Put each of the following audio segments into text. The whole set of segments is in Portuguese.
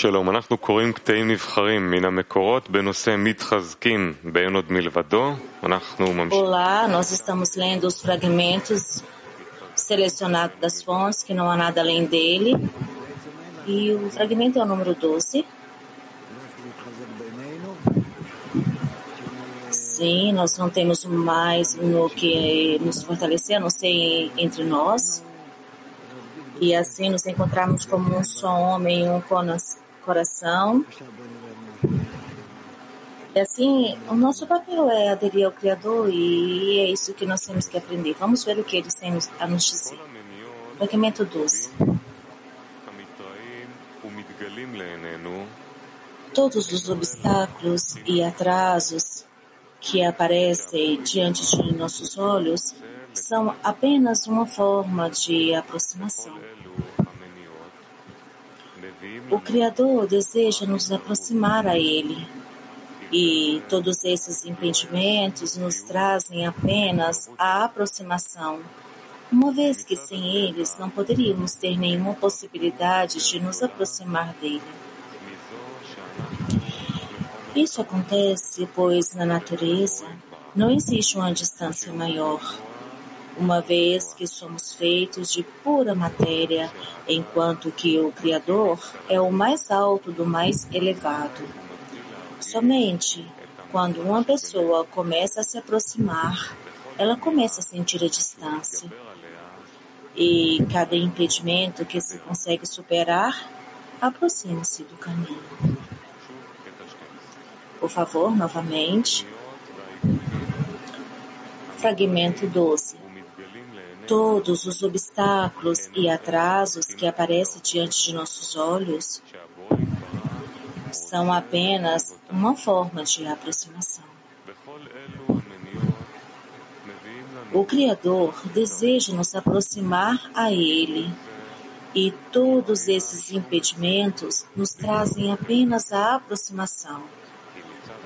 שלום, אנחנו קוראים קטעים נבחרים מן המקורות בנושא מתחזקים באין עוד מלבדו. אנחנו ממשיכים. Olá, nós estamos lendo os fragmentos selecionados das fontes, que não há nada além dele. E o fragmento é o número 12. Sim, nós não temos mais no que nos fortalecer, a não ser entre nós. E assim nos encontrarmos como um só homem, um coração. E assim, o nosso papel é aderir ao Criador e é isso que nós temos que aprender. Vamos ver o que eles têm a nos dizer. Fragmento 12. Todos os obstáculos e atrasos que aparecem diante de nossos olhos são apenas uma forma de aproximação. O Criador deseja nos aproximar a Ele. E todos esses impedimentos nos trazem apenas a aproximação, uma vez que sem eles não poderíamos ter nenhuma possibilidade de nos aproximar dele. Isso acontece pois na natureza não existe uma distância maior uma vez que somos feitos de pura matéria, enquanto que o Criador é o mais alto do mais elevado. Somente quando uma pessoa começa a se aproximar, ela começa a sentir a distância. E cada impedimento que se consegue superar, aproxima-se do caminho. Por favor, novamente. Fragmento 12 todos os obstáculos e atrasos que aparecem diante de nossos olhos são apenas uma forma de aproximação. O Criador deseja nos aproximar a Ele e todos esses impedimentos nos trazem apenas a aproximação,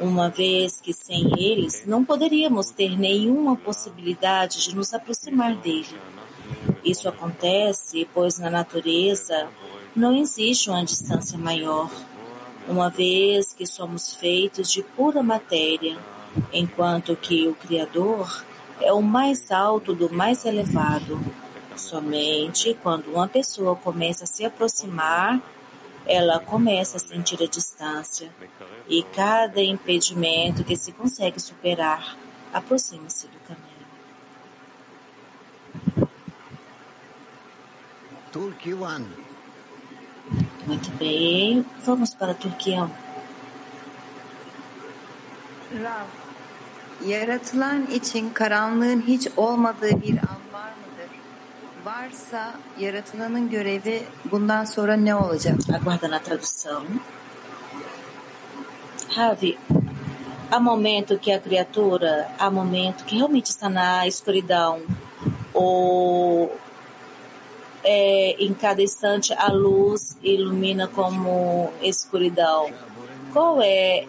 uma vez que sem eles não poderíamos ter nenhuma possibilidade de nos aproximar dele. Isso acontece pois na natureza não existe uma distância maior, uma vez que somos feitos de pura matéria, enquanto que o Criador é o mais alto do mais elevado. Somente quando uma pessoa começa a se aproximar, ela começa a sentir a distância e cada impedimento que se consegue superar aproxima-se do caminho. One. Muito bem, vamos para a Turquia. Rav, yaratılan için karanlığın hiç olmadığı bir an var mıdır? Varsa yaratılanın görevi bundan sonra ne olacak? Aguardando a tradução. Ravi, há momento que a criatura, há momento que realmente está na escuridão, ou é, em cada instante a luz ilumina como escuridão. Qual é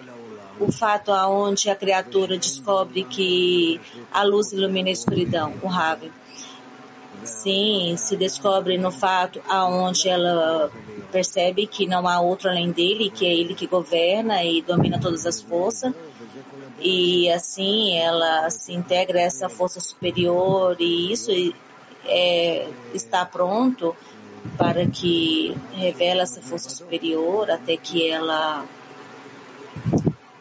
o fato aonde a criatura descobre que a luz ilumina a escuridão? O Ravi. Sim, se descobre no fato aonde ela percebe que não há outro além dele, que é ele que governa e domina todas as forças. E assim ela se integra a essa força superior e isso é, está pronto para que revela essa força superior até que ela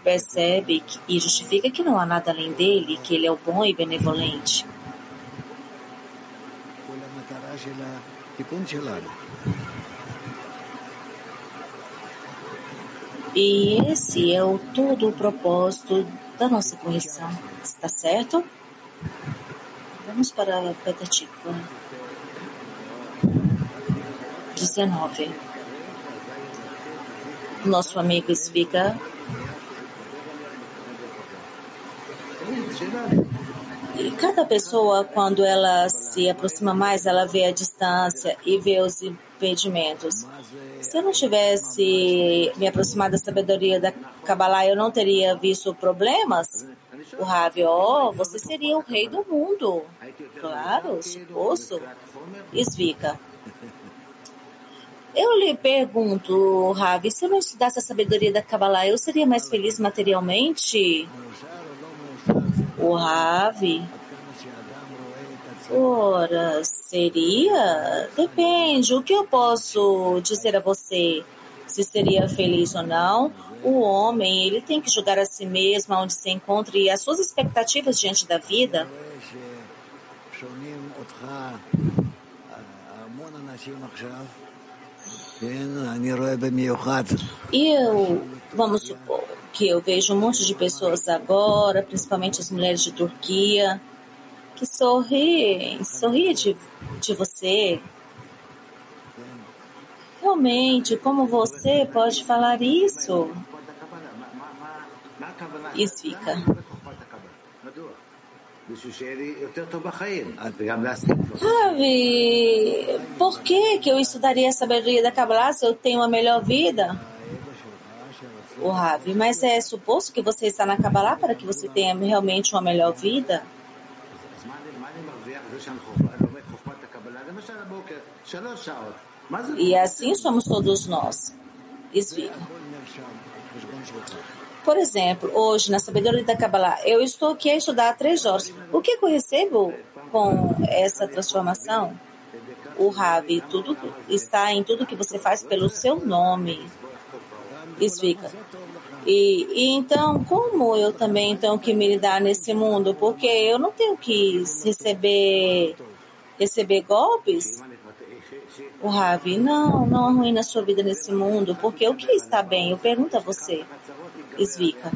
percebe e justifica que não há nada além dele, que ele é o bom e benevolente. E esse é o todo o propósito da nossa correção. Está certo? Vamos para a Petatikva. 19. Nosso amigo Svika. E cada pessoa, quando ela se aproxima mais, ela vê a distância e vê os impedimentos. Se eu não tivesse me aproximado da sabedoria da Kabbalah, eu não teria visto problemas? O Ravi, oh, você seria o rei do mundo. Claro, suposto. Svika. Eu lhe pergunto, Ravi, se eu não estudasse a sabedoria da Kabbalah, eu seria mais feliz materialmente? O Ravi. Ora, seria? Depende. O que eu posso dizer a você? Se seria feliz ou não? O homem, ele tem que julgar a si mesmo onde se encontra e as suas expectativas diante da vida. Eu, vamos supor que eu vejo um monte de pessoas agora, principalmente as mulheres de Turquia, que sorriem, sorriem de, de você. Realmente, como você pode falar isso? Isvika. Ravi, por que, que eu estudaria a sabedoria da Kabbalah se eu tenho uma melhor vida? O Ravi, mas é suposto que você está na Kabbalah para que você tenha realmente uma melhor vida? E assim somos todos nós. Isvika. Por exemplo, hoje, na sabedoria da Kabbalah, eu estou aqui a estudar três horas. O que eu recebo com essa transformação? O Ravi, tudo está em tudo que você faz pelo seu nome. Explica. E, e, então, como eu também tenho que me lidar nesse mundo? Porque eu não tenho que receber, receber golpes. O Ravi, não, não arruine a sua vida nesse mundo, porque o que está bem? Eu pergunto a você. Svika.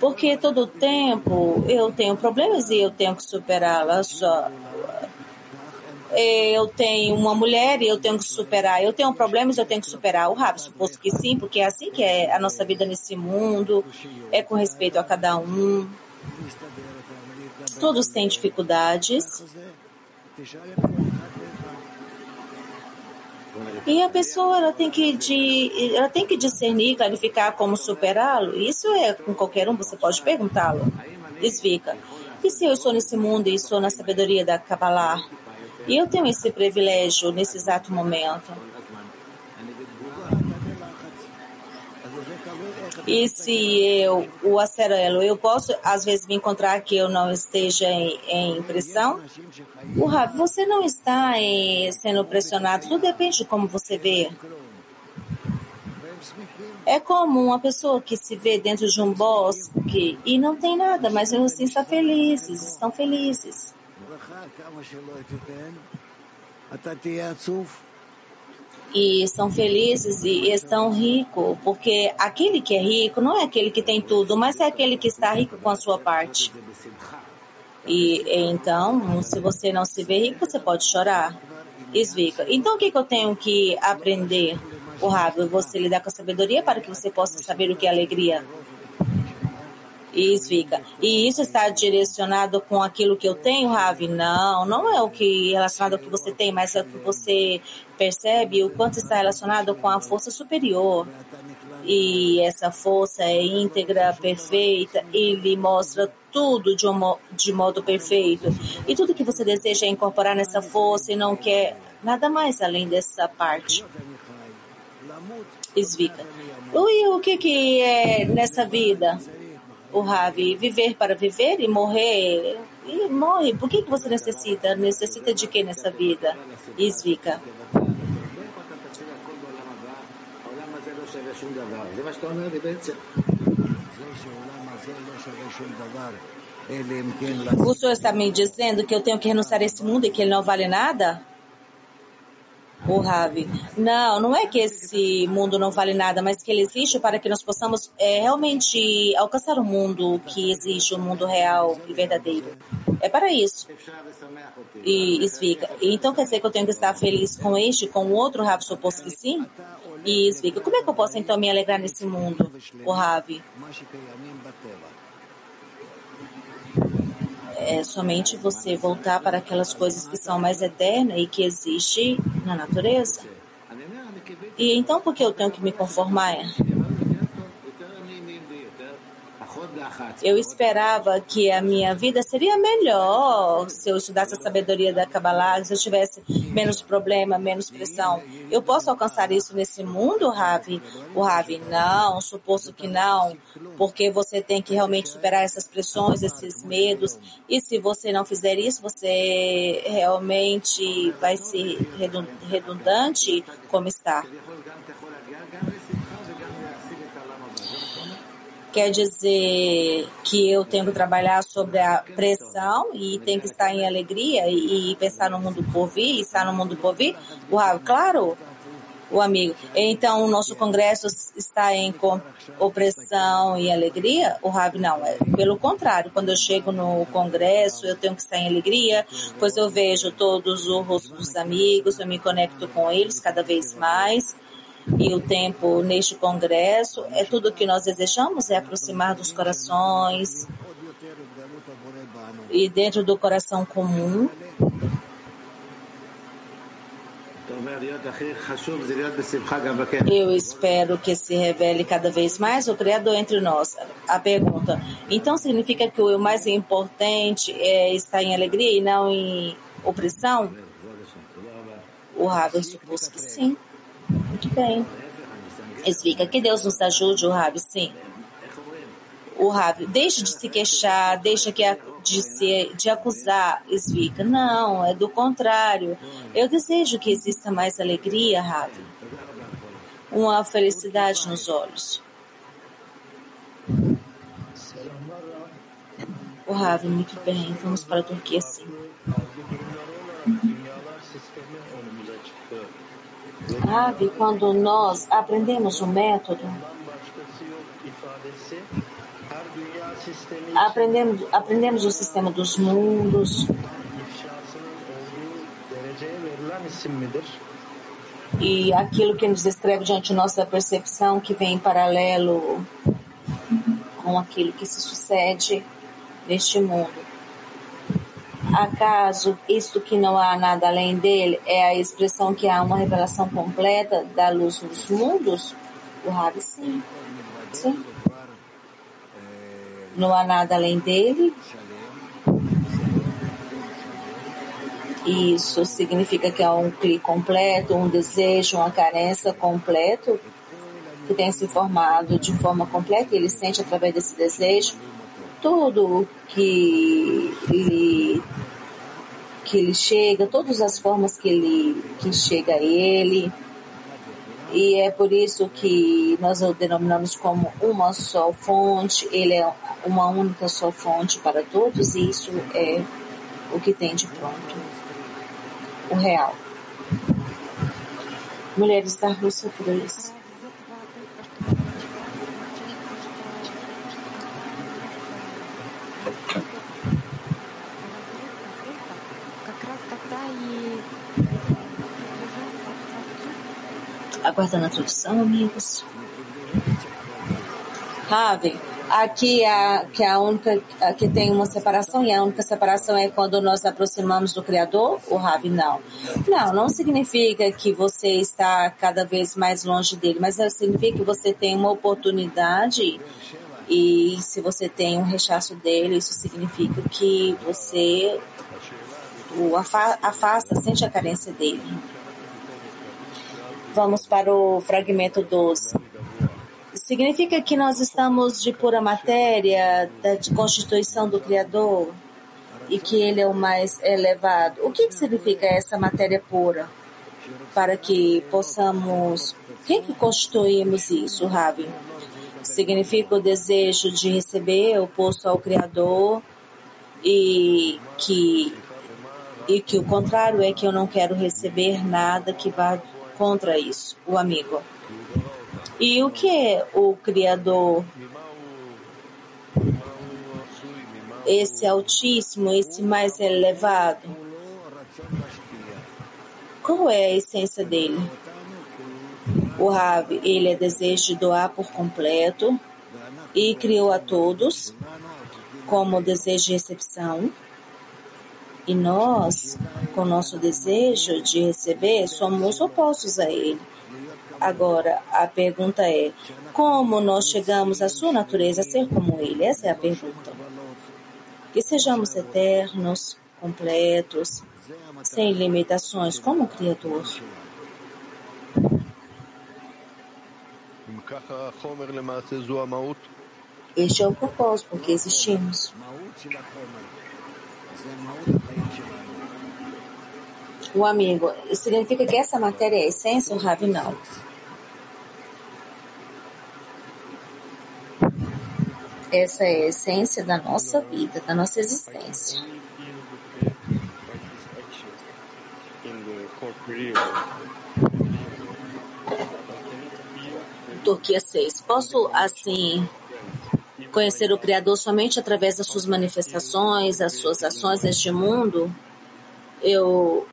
Porque todo tempo eu tenho problemas e eu tenho que superá-las. Eu tenho uma mulher e eu tenho que superar. Eu tenho problemas eu tenho que superar. O Rabi, suposto que sim, porque é assim que é a nossa vida nesse mundo, é com respeito a cada um. Todos têm dificuldades. E a pessoa ela tem que de, ela tem que discernir, clarificar como superá-lo. Isso é com qualquer um, você pode perguntá-lo. Desfica. E se eu estou nesse mundo e estou na sabedoria da Kabbalah? E eu tenho esse privilégio nesse exato momento. E se eu, o acerelo, eu posso às vezes me encontrar que eu não esteja em, em pressão? Rav, você não está em, sendo pressionado, tudo depende de como você vê. É como uma pessoa que se vê dentro de um bosque e não tem nada, mas mesmo assim está felizes, estão felizes e são felizes e estão ricos, porque aquele que é rico não é aquele que tem tudo, mas é aquele que está rico com a sua parte. E então, se você não se vê rico, você pode chorar. Esvica. Então, o que, que eu tenho que aprender? O Rabi, você lidar com a sabedoria para que você possa saber o que é alegria. Isso fica. E isso está direcionado com aquilo que eu tenho, Ravi? Não, não é o que relacionado ao que você tem, mas é o que você percebe, o quanto está relacionado com a força superior. E essa força é íntegra, perfeita, e lhe mostra tudo de, um, de modo perfeito. E tudo que você deseja é incorporar nessa força e não quer nada mais além dessa parte. Esvika. E o que, que é nessa vida? O Ravi, viver para viver e morrer. E morre. Por que, que você necessita? Necessita de que nessa vida? Isvika. O senhor está me dizendo que eu tenho que renunciar a esse mundo e que ele não vale nada? O Ravi. Não, não é que esse mundo não vale nada, mas que ele existe para que nós possamos é, realmente alcançar o mundo que existe, o mundo real e verdadeiro. É para isso. E explica. Então quer dizer que eu tenho que estar feliz com este, com o outro Ravi, suposto que sim? E explica. Como é que eu posso então me alegrar nesse mundo, o Ravi? É somente você voltar para aquelas coisas que são mais eternas e que existem na natureza. E então por que eu tenho que me conformar? Eu esperava que a minha vida seria melhor se eu estudasse a sabedoria da Kabbalah, se eu tivesse menos problema, menos pressão. Eu posso alcançar isso nesse mundo, Ravi? O Ravi, não, suposto que não, porque você tem que realmente superar essas pressões, esses medos. E se você não fizer isso, você realmente vai ser redundante como está. Quer dizer que eu tenho que trabalhar sobre a pressão e tenho que estar em alegria e, e pensar no mundo por vir, estar no mundo por vir? Uau, claro, o amigo. Então, o nosso congresso está em opressão e alegria? O Rabi não. É pelo contrário. Quando eu chego no congresso, eu tenho que estar em alegria, pois eu vejo todos os rostos dos amigos, eu me conecto com eles cada vez mais e o tempo neste congresso, é tudo o que nós desejamos, é aproximar dos corações e dentro do coração comum. Eu espero que se revele cada vez mais o Criador entre nós. A pergunta, então significa que o mais importante é estar em alegria e não em opressão? O Rabi supôs que sim. Muito bem. Explica que Deus nos ajude, o Rabi, sim. O Rabi, deixe de se queixar, deixa que de, se, de acusar, explica. Não, é do contrário. Eu desejo que exista mais alegria, Rabi. Uma felicidade nos olhos. O Rabi, muito bem. Vamos para a Turquia, sim. Quando nós aprendemos o método, aprendemos, aprendemos o sistema dos mundos, e aquilo que nos descreve diante nossa percepção que vem em paralelo com aquilo que se sucede neste mundo. Acaso isto que não há nada além dele é a expressão que há uma revelação completa da luz dos mundos? O Rabi, sim. Sim. Não há nada além dele? Isso significa que há um clique completo, um desejo, uma carência completo que tem se formado de forma completa e ele sente através desse desejo tudo que lhe, que ele chega, todas as formas que ele que chega a ele. E é por isso que nós o denominamos como uma só fonte, ele é uma única só fonte para todos, e isso é o que tem de pronto, o real. Mulheres da Rússia 3. Aguardando a tradução, amigos. Raven, aqui a, que a única que tem uma separação e a única separação é quando nós aproximamos do Criador, o Rabi não. Não, não significa que você está cada vez mais longe dele, mas significa que você tem uma oportunidade e se você tem um rechaço dele, isso significa que você o afasta, sente a carência dele. Vamos para o fragmento 12. Significa que nós estamos de pura matéria, da constituição do Criador, e que ele é o mais elevado. O que, que significa essa matéria pura? Para que possamos. Quem que constituímos isso, Ravi? Significa o desejo de receber, oposto ao Criador, e que e que o contrário é que eu não quero receber nada que vá contra isso, o amigo. E o que é o Criador? Esse altíssimo, esse mais elevado? Qual é a essência dele? O Rav, ele é desejo de doar por completo e criou a todos como desejo de recepção. E nós, com nosso desejo de receber, somos opostos a ele. Agora, a pergunta é: como nós chegamos à sua natureza a ser como ele? Essa é a pergunta. Que sejamos eternos, completos, sem limitações, como Criador. Este é o propósito porque existimos. O amigo, significa que essa matéria é essência ou Ravi não? Essa é a essência da nossa vida, da nossa existência. Turquia 6. Posso, assim, conhecer o Criador somente através das suas manifestações, das suas ações neste mundo? Eu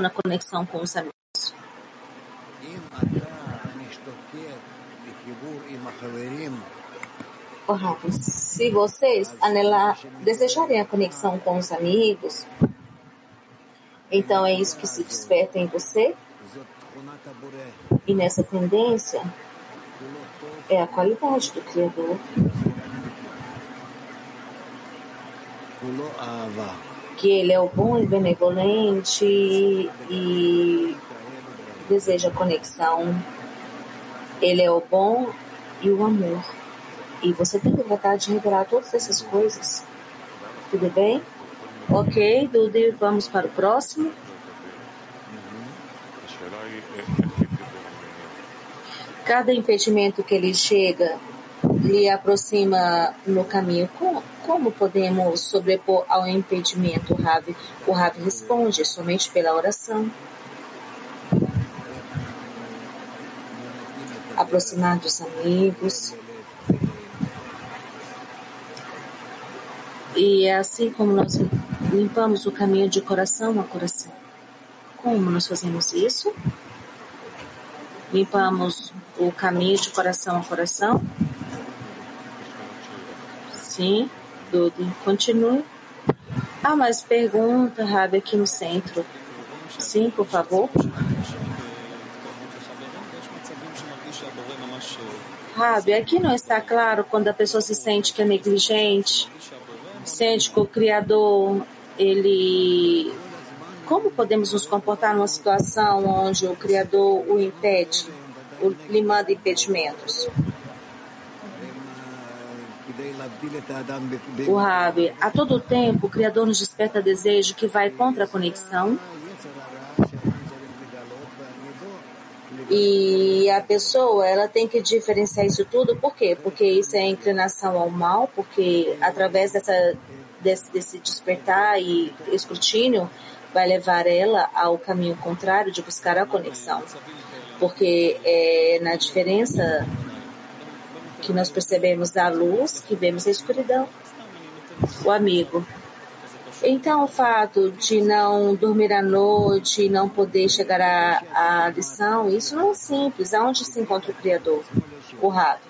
na conexão com os amigos. Se vocês anelar, desejarem a conexão com os amigos, então é isso que se desperta em você? E nessa tendência é a qualidade do Criador. Que ele é o bom e benevolente e deseja conexão. Ele é o bom e o amor. E você tem tratar de revelar todas essas coisas. Tudo bem? Ok, Dudy, vamos para o próximo. Cada impedimento que ele chega lhe aproxima no caminho. Como, como podemos sobrepor ao impedimento, Ravi? O Ravi responde somente pela oração. Aproximar dos amigos, E é assim como nós limpamos o caminho de coração a coração. Como nós fazemos isso? Limpamos o caminho de coração a coração? Sim, Dudu, continue. Ah, mas pergunta, Rabi, aqui no centro. Sim, por favor. Rabi, aqui não está claro quando a pessoa se sente que é negligente sente que o Criador, ele. Como podemos nos comportar numa situação onde o Criador o impede, o, lhe manda impedimentos? O Rabi, a todo tempo o Criador nos desperta desejo que vai contra a conexão. E a pessoa, ela tem que diferenciar isso tudo, por quê? Porque isso é inclinação ao mal, porque através dessa, desse, desse despertar e escrutínio, vai levar ela ao caminho contrário de buscar a conexão. Porque é na diferença que nós percebemos a luz, que vemos a escuridão. O amigo, então, o fato de não dormir à noite e não poder chegar à, à lição, isso não é simples. Aonde se encontra o Criador? O Rav.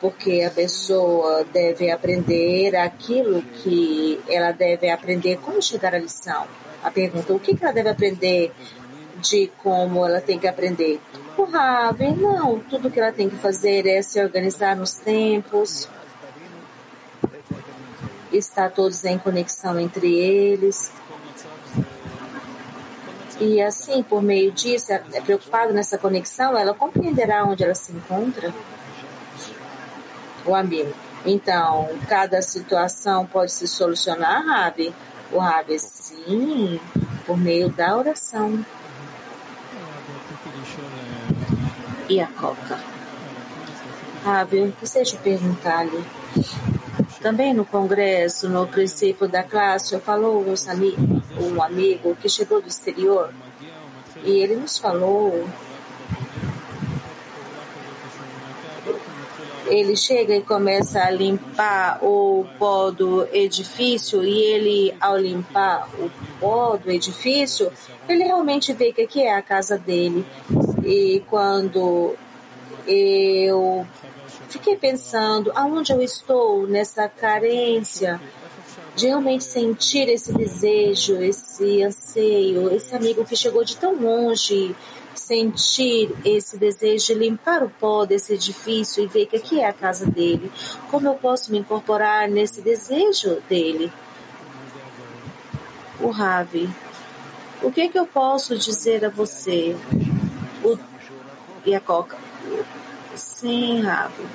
Porque a pessoa deve aprender aquilo que ela deve aprender como chegar à lição. A pergunta, o que ela deve aprender de como ela tem que aprender? O Rav, não, tudo que ela tem que fazer é se organizar nos tempos, está todos em conexão entre eles. E assim, por meio disso, é preocupado nessa conexão, ela compreenderá onde ela se encontra. O amigo. Então, cada situação pode se solucionar, Rabi? O Rabi, sim, por meio da oração. E a coca? Rabi, desejo perguntar-lhe também no congresso, no princípio da classe, eu falou um amigo, um amigo que chegou do exterior e ele nos falou. Ele chega e começa a limpar o pó do edifício e ele, ao limpar o pó do edifício, ele realmente vê que aqui é a casa dele. E quando eu fiquei pensando aonde eu estou nessa carência de realmente sentir esse desejo, esse anseio, esse amigo que chegou de tão longe, sentir esse desejo de limpar o pó desse edifício e ver que aqui é a casa dele. Como eu posso me incorporar nesse desejo dele? O Ravi, o que, que eu posso dizer a você? O, e a Coca? Sim, Ravi.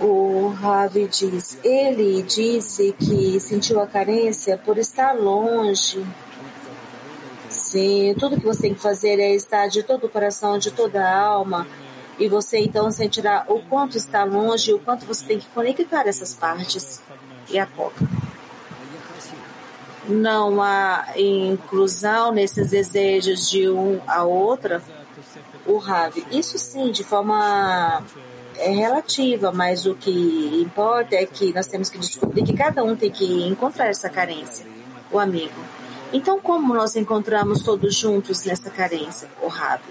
O Ravi diz, ele disse que sentiu a carência por estar longe Sim, tudo que você tem que fazer é estar de todo o coração, de toda a alma, e você então sentirá o quanto está longe, o quanto você tem que conectar essas partes. E a coca. Não há inclusão nesses desejos de um a outra. O Ravi. Isso sim, de forma é relativa, mas o que importa é que nós temos que descobrir que cada um tem que encontrar essa carência, o amigo. Então, como nós encontramos todos juntos nessa carência, o Rabi?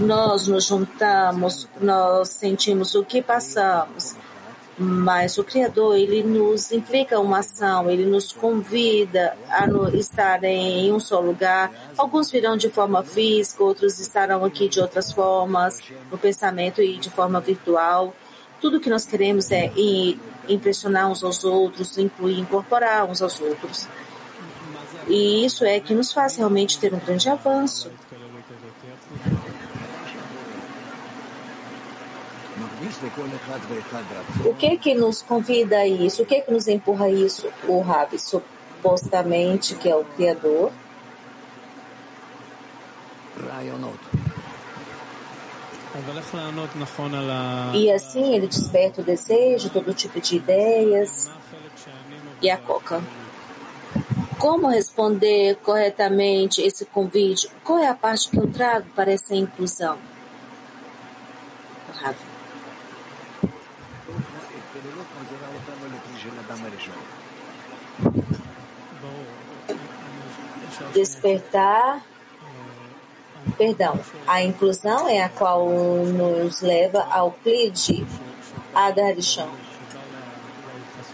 Nós nos juntamos, nós sentimos o que passamos, mas o Criador, ele nos implica uma ação, ele nos convida a estar em um só lugar. Alguns virão de forma física, outros estarão aqui de outras formas, no pensamento e de forma virtual. Tudo que nós queremos é impressionar uns aos outros, incluir, incorporar uns aos outros. E isso é que nos faz realmente ter um grande avanço. O que que nos convida a isso? O que que nos empurra a isso? O Rabi, supostamente, que é o Criador. E assim ele desperta o desejo, todo tipo de ideias. E a coca. Como responder corretamente esse convite? Qual é a parte que eu trago para essa inclusão? Despertar. Perdão, a inclusão é a qual nos leva ao Klid Adarishon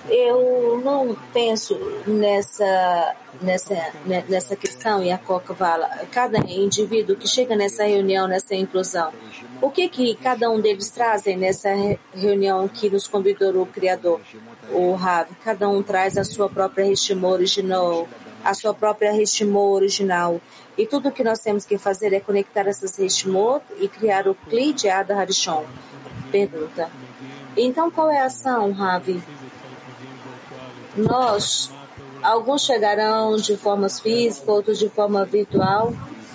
eu não penso nessa, nessa, né, nessa questão, e a Coca fala, cada indivíduo que chega nessa reunião, nessa inclusão, o que que cada um deles trazem nessa reunião que nos convidou o Criador, o Rav? Cada um traz a sua própria Rishimô original, a sua própria Rishimô original. E tudo que nós temos que fazer é conectar essas Rishimô e criar o Kli de Ada Harishon. Pergunta. Então, qual é a ação, Ravi? Nós, alguns chegarão de forma física, outros de forma virtual.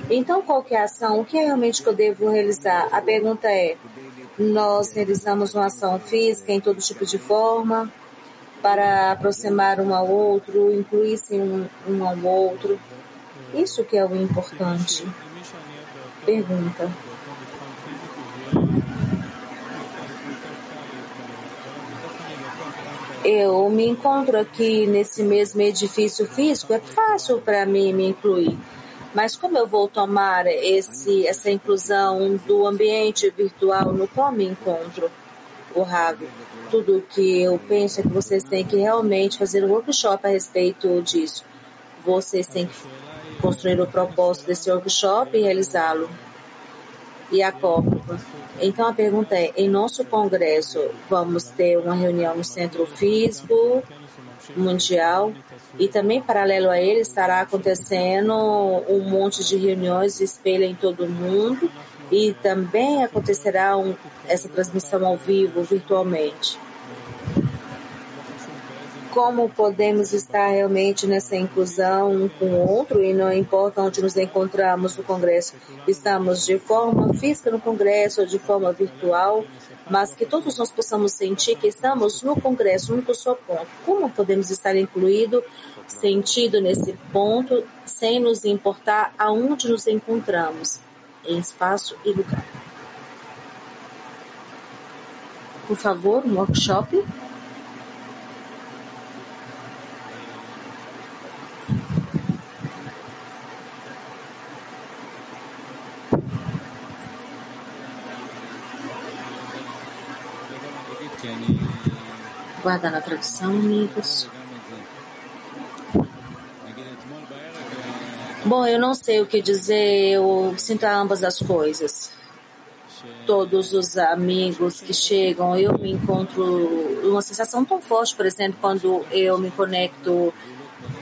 Então, qual é a ação? O que é realmente que eu devo realizar? A pergunta é, nós realizamos uma ação física em todo tipo de forma para aproximar um ao outro, incluir-se um, um ao outro. Isso que é o importante. Pergunta. Eu me encontro aqui nesse mesmo edifício físico, é fácil para mim me incluir. Mas como eu vou tomar esse, essa inclusão do ambiente virtual no qual me encontro, o Rabi? Tudo que eu penso é que vocês têm que realmente fazer um workshop a respeito disso. Vocês têm que construir o propósito desse workshop e realizá-lo. E a Copa. Então a pergunta é, em nosso congresso vamos ter uma reunião no Centro Físico Mundial e também paralelo a ele estará acontecendo um monte de reuniões espelha em todo o mundo e também acontecerá um, essa transmissão ao vivo virtualmente como podemos estar realmente nessa inclusão um com o outro e não importa onde nos encontramos no Congresso, estamos de forma física no Congresso ou de forma virtual, mas que todos nós possamos sentir que estamos no Congresso, no só ponto. Como podemos estar incluído, sentido nesse ponto, sem nos importar aonde nos encontramos, em espaço e lugar? Por favor, um workshop. Aguardando a tradução, amigos. Bom, eu não sei o que dizer, eu sinto ambas as coisas. Todos os amigos que chegam, eu me encontro uma sensação tão forte, por exemplo, quando eu me conecto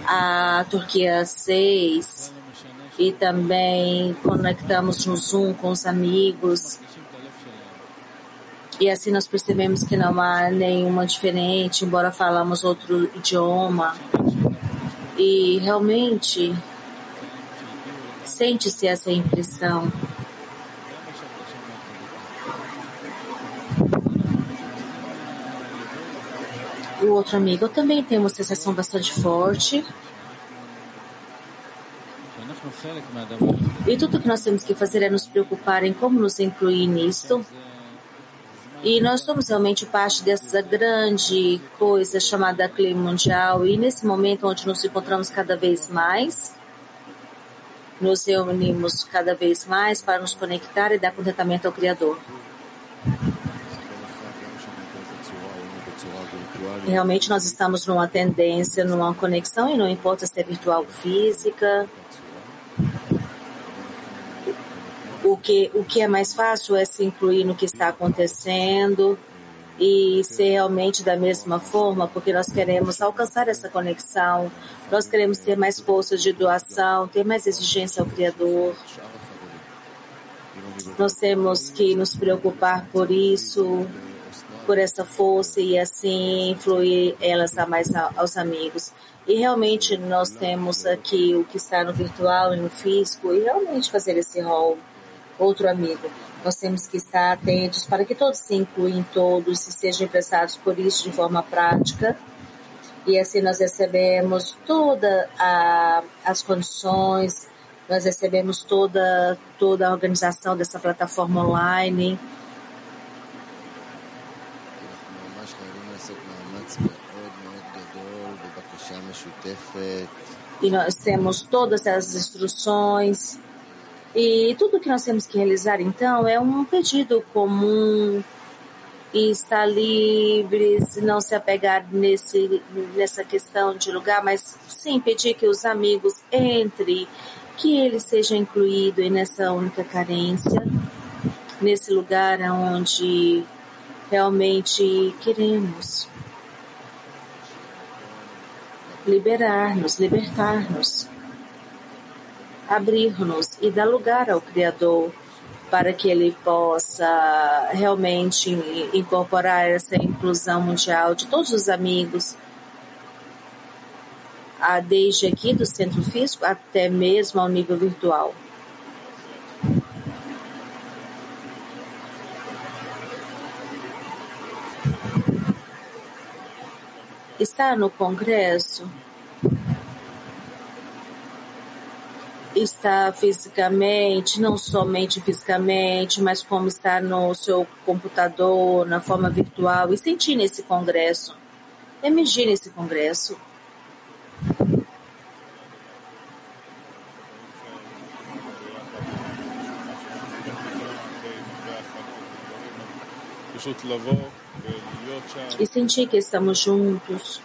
à Turquia 6 e também conectamos no Zoom com os amigos. E assim nós percebemos que não há nenhuma diferente, embora falamos outro idioma. E realmente Sente-se essa impressão. O outro amigo, eu também tenho uma sensação bastante forte. E tudo que nós temos que fazer é nos preocupar em como nos incluir nisto. E nós somos realmente parte dessa grande coisa chamada clima mundial. E nesse momento onde nos encontramos cada vez mais, nos reunimos cada vez mais para nos conectar e dar contentamento ao Criador. Realmente nós estamos numa tendência, numa conexão, e não importa se é virtual ou física. O que, o que é mais fácil é se incluir no que está acontecendo e ser realmente da mesma forma, porque nós queremos alcançar essa conexão, nós queremos ter mais força de doação, ter mais exigência ao Criador. Nós temos que nos preocupar por isso, por essa força e assim influir elas a mais aos amigos. E realmente nós temos aqui o que está no virtual e no físico e realmente fazer esse rol. Outro amigo. Nós temos que estar atentos para que todos se incluam todos e sejam emprestados por isso de forma prática. E assim nós recebemos todas as condições, nós recebemos toda, toda a organização dessa plataforma online. E nós temos todas as instruções e tudo que nós temos que realizar, então, é um pedido comum e estar livres, não se apegar nesse, nessa questão de lugar, mas sim pedir que os amigos entrem, que eles sejam incluídos nessa única carência, nesse lugar onde realmente queremos liberar-nos, libertar-nos abrir-nos e dar lugar ao Criador para que ele possa realmente incorporar essa inclusão mundial de todos os amigos, desde aqui do centro físico até mesmo ao nível virtual. Está no Congresso está fisicamente, não somente fisicamente, mas como está no seu computador, na forma virtual, e sentir nesse congresso, emergir nesse congresso. E sentir que estamos juntos.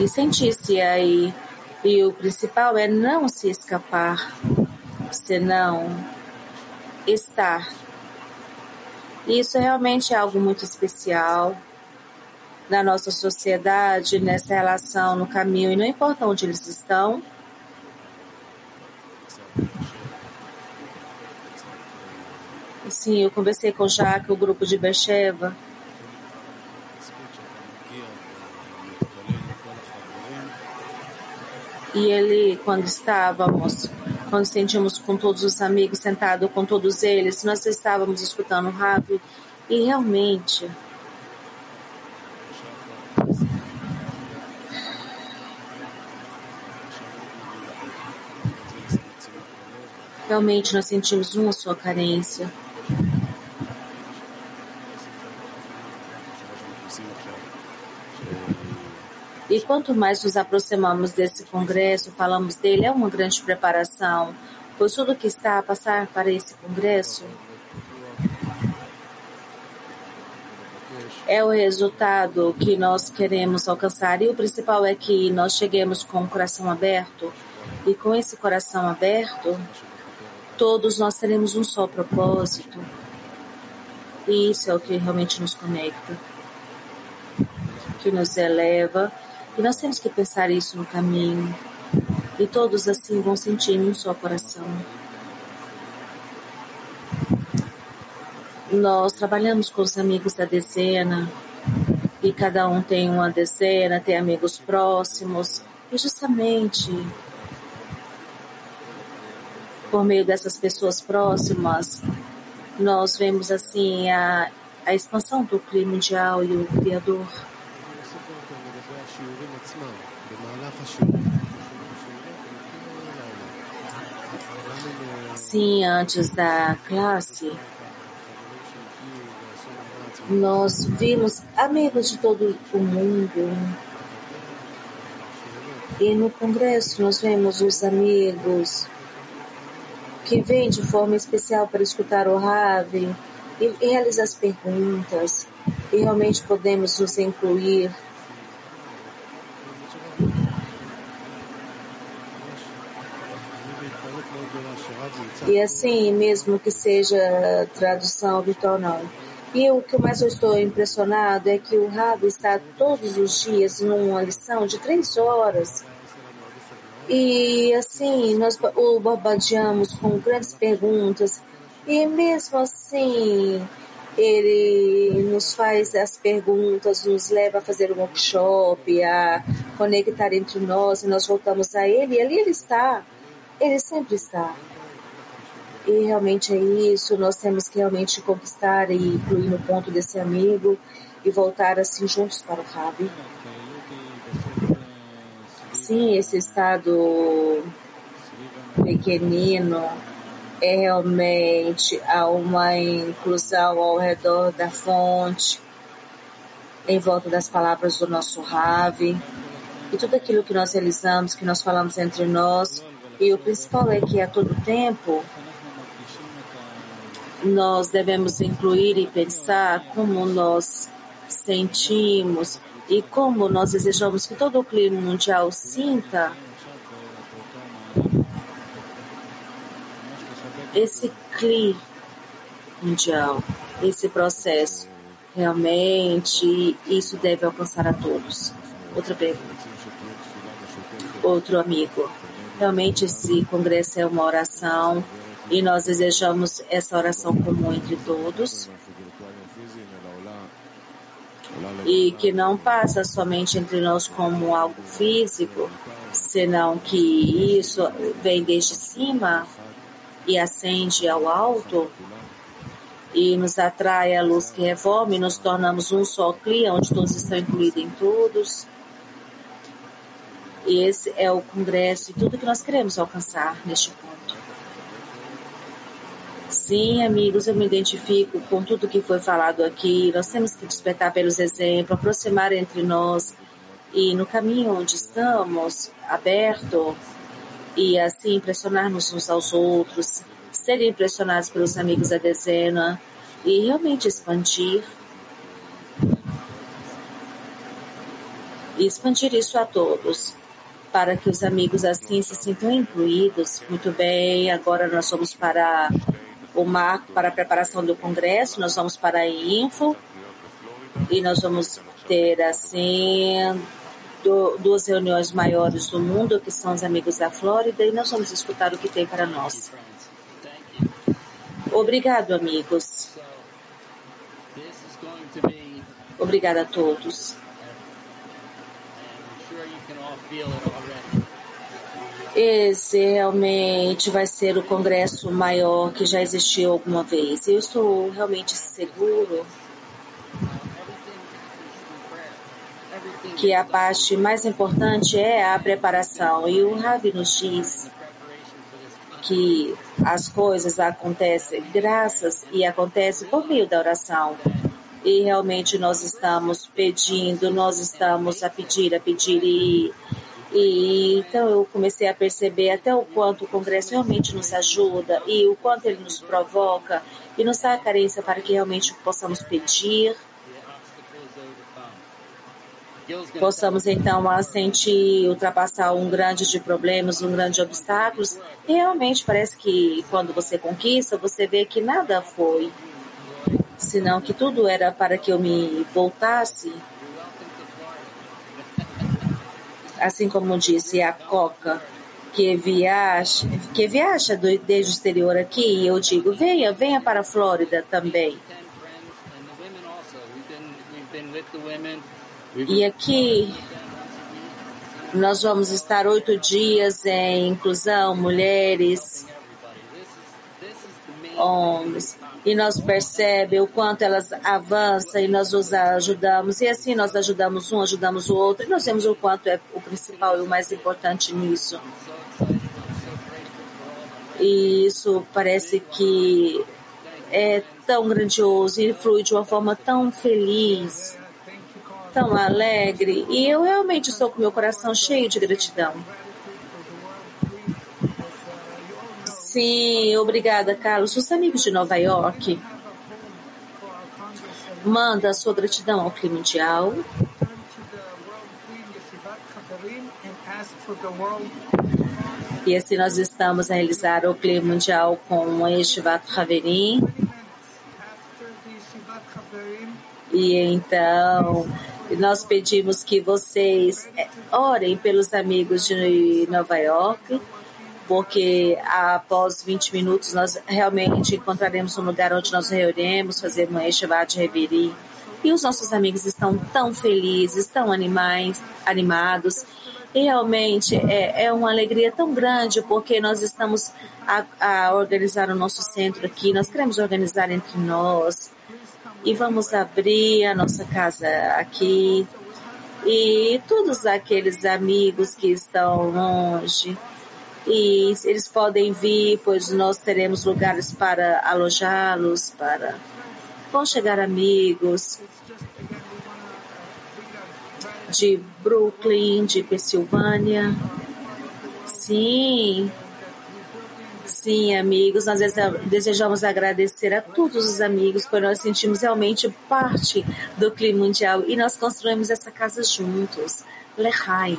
E sentir-se aí. E o principal é não se escapar, senão estar. Isso realmente é algo muito especial na nossa sociedade, nessa relação, no caminho, e não importa onde eles estão. Sim, eu conversei com o Jaque, o grupo de Becheva. E ele, quando estávamos, quando sentimos com todos os amigos sentados com todos eles, nós estávamos escutando o Ravi e realmente realmente nós sentimos uma sua carência. E quanto mais nos aproximamos desse congresso, falamos dele, é uma grande preparação, pois tudo que está a passar para esse congresso é o resultado que nós queremos alcançar. E o principal é que nós cheguemos com o coração aberto. E com esse coração aberto, todos nós teremos um só propósito. E isso é o que realmente nos conecta, que nos eleva e nós temos que pensar isso no caminho. E todos assim vão sentir um só coração. Nós trabalhamos com os amigos da dezena e cada um tem uma dezena, tem amigos próximos e justamente por meio dessas pessoas próximas nós vemos assim a, a expansão do clima mundial e o Criador. Sim, antes da classe, nós vimos amigos de todo o mundo. E no congresso nós vemos os amigos que vêm de forma especial para escutar o Ravi e realizar as perguntas. E realmente podemos nos incluir E assim, mesmo que seja tradução virtual, não. E o que mais eu estou impressionado é que o Rabi está todos os dias numa lição de três horas. E assim, nós o bombardeamos com grandes perguntas. E mesmo assim, ele nos faz as perguntas, nos leva a fazer um workshop, a conectar entre nós, e nós voltamos a ele, e ali ele está. Ele sempre está. E realmente é isso, nós temos que realmente conquistar e incluir no ponto desse amigo e voltar assim juntos para o Rabi. Sim, esse estado pequenino é realmente uma inclusão ao redor da fonte, em volta das palavras do nosso Ravi, e tudo aquilo que nós realizamos, que nós falamos entre nós, e o principal é que a todo tempo nós devemos incluir e pensar como nós sentimos e como nós desejamos que todo o clima mundial sinta esse clima mundial, esse processo. Realmente, isso deve alcançar a todos. Outra pergunta. Outro amigo. Realmente, esse congresso é uma oração e nós desejamos essa oração comum entre todos e que não passa somente entre nós como algo físico, senão que isso vem desde cima e ascende ao alto e nos atrai a luz que reforma e nos tornamos um só clia, onde todos estão incluídos em todos. E esse é o congresso e tudo que nós queremos alcançar neste ponto. Sim, amigos, eu me identifico com tudo que foi falado aqui. Nós temos que despertar pelos exemplos, aproximar entre nós e no caminho onde estamos, aberto, e assim impressionar-nos uns aos outros, serem impressionados pelos amigos da dezena e realmente expandir. E expandir isso a todos, para que os amigos assim se sintam incluídos. Muito bem, agora nós vamos para o marco para a preparação do congresso, nós vamos para a Info e nós vamos ter assim do, duas reuniões maiores do mundo, que são os amigos da Flórida, e nós vamos escutar o que tem para nós. Obrigado, amigos. Obrigada a todos. Esse realmente vai ser o congresso maior que já existiu alguma vez. Eu estou realmente seguro que a parte mais importante é a preparação. E o Ravi nos diz que as coisas acontecem graças e acontecem por meio da oração. E realmente nós estamos pedindo, nós estamos a pedir, a pedir e e então eu comecei a perceber até o quanto o Congresso realmente nos ajuda e o quanto ele nos provoca e nos dá a carência para que realmente possamos pedir possamos então sentir, ultrapassar um grande de problemas, um grande de obstáculos. E realmente parece que quando você conquista, você vê que nada foi, senão que tudo era para que eu me voltasse. Assim como disse a Coca, que viaja, que viaja do, desde o exterior aqui, eu digo, venha, venha para a Flórida também. E aqui nós vamos estar oito dias em inclusão, mulheres, homens, e nós percebemos o quanto elas avançam e nós os ajudamos, e assim nós ajudamos um, ajudamos o outro, e nós vemos o quanto é o principal e o mais importante nisso. E isso parece que é tão grandioso e flui de uma forma tão feliz tão alegre e eu realmente estou com meu coração cheio de gratidão. Sim, obrigada, Carlos. Os amigos de Nova York, manda a sua gratidão ao clima mundial. E assim nós estamos a realizar o clima mundial com este Vat Haverim. E então nós pedimos que vocês eh, orem pelos amigos de Nova York, porque após 20 minutos nós realmente encontraremos um lugar onde nós reuniremos, fazer uma Eshavá de Reveri. E os nossos amigos estão tão felizes, tão animais, animados. E realmente é, é uma alegria tão grande porque nós estamos a, a organizar o nosso centro aqui, nós queremos organizar entre nós e vamos abrir a nossa casa aqui. E todos aqueles amigos que estão longe, e eles podem vir, pois nós teremos lugares para alojá-los, para vão chegar amigos de Brooklyn, de Pensilvânia. Sim, Sim, amigos, nós desejamos agradecer a todos os amigos, pois nós sentimos realmente parte do clima mundial e nós construímos essa casa juntos. Lehai.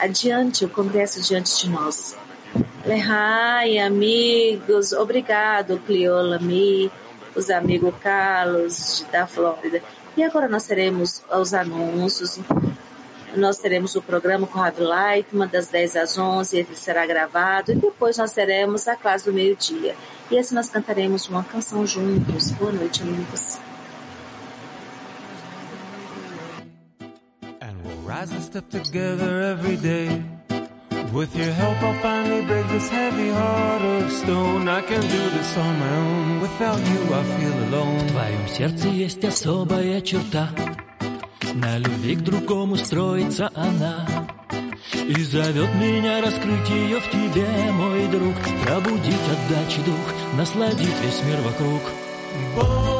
Adiante, o congresso diante de nós. Lehai, amigos, obrigado, Cliolami, os amigos Carlos da Flórida. E agora nós teremos os anúncios nós teremos o programa com o Ravi Lightman, das 10 às 11, ele será gravado, e depois nós teremos a classe do meio-dia. E assim nós cantaremos uma canção juntos. Boa noite, amigos. Rise and step together every day. With your help I'll finally break this heavy heart of stone. I can do this on my own. Without you I feel alone. В твоем сердце есть особая черта. На любви к другому строится она. И зовет меня раскрыть ее в тебе, мой друг. Пробудить отдачи дух, насладить весь мир вокруг. Боуле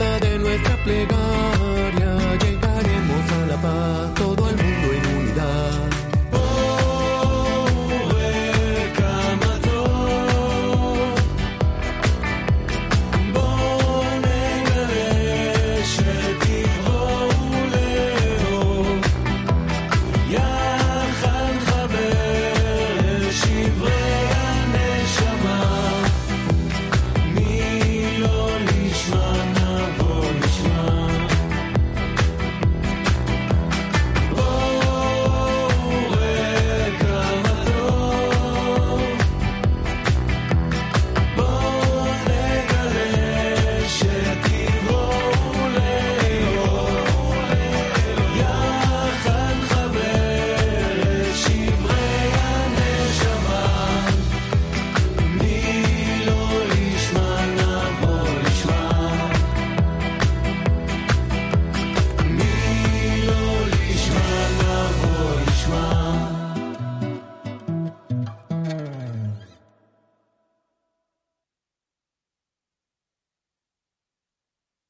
de nuestra plegaria.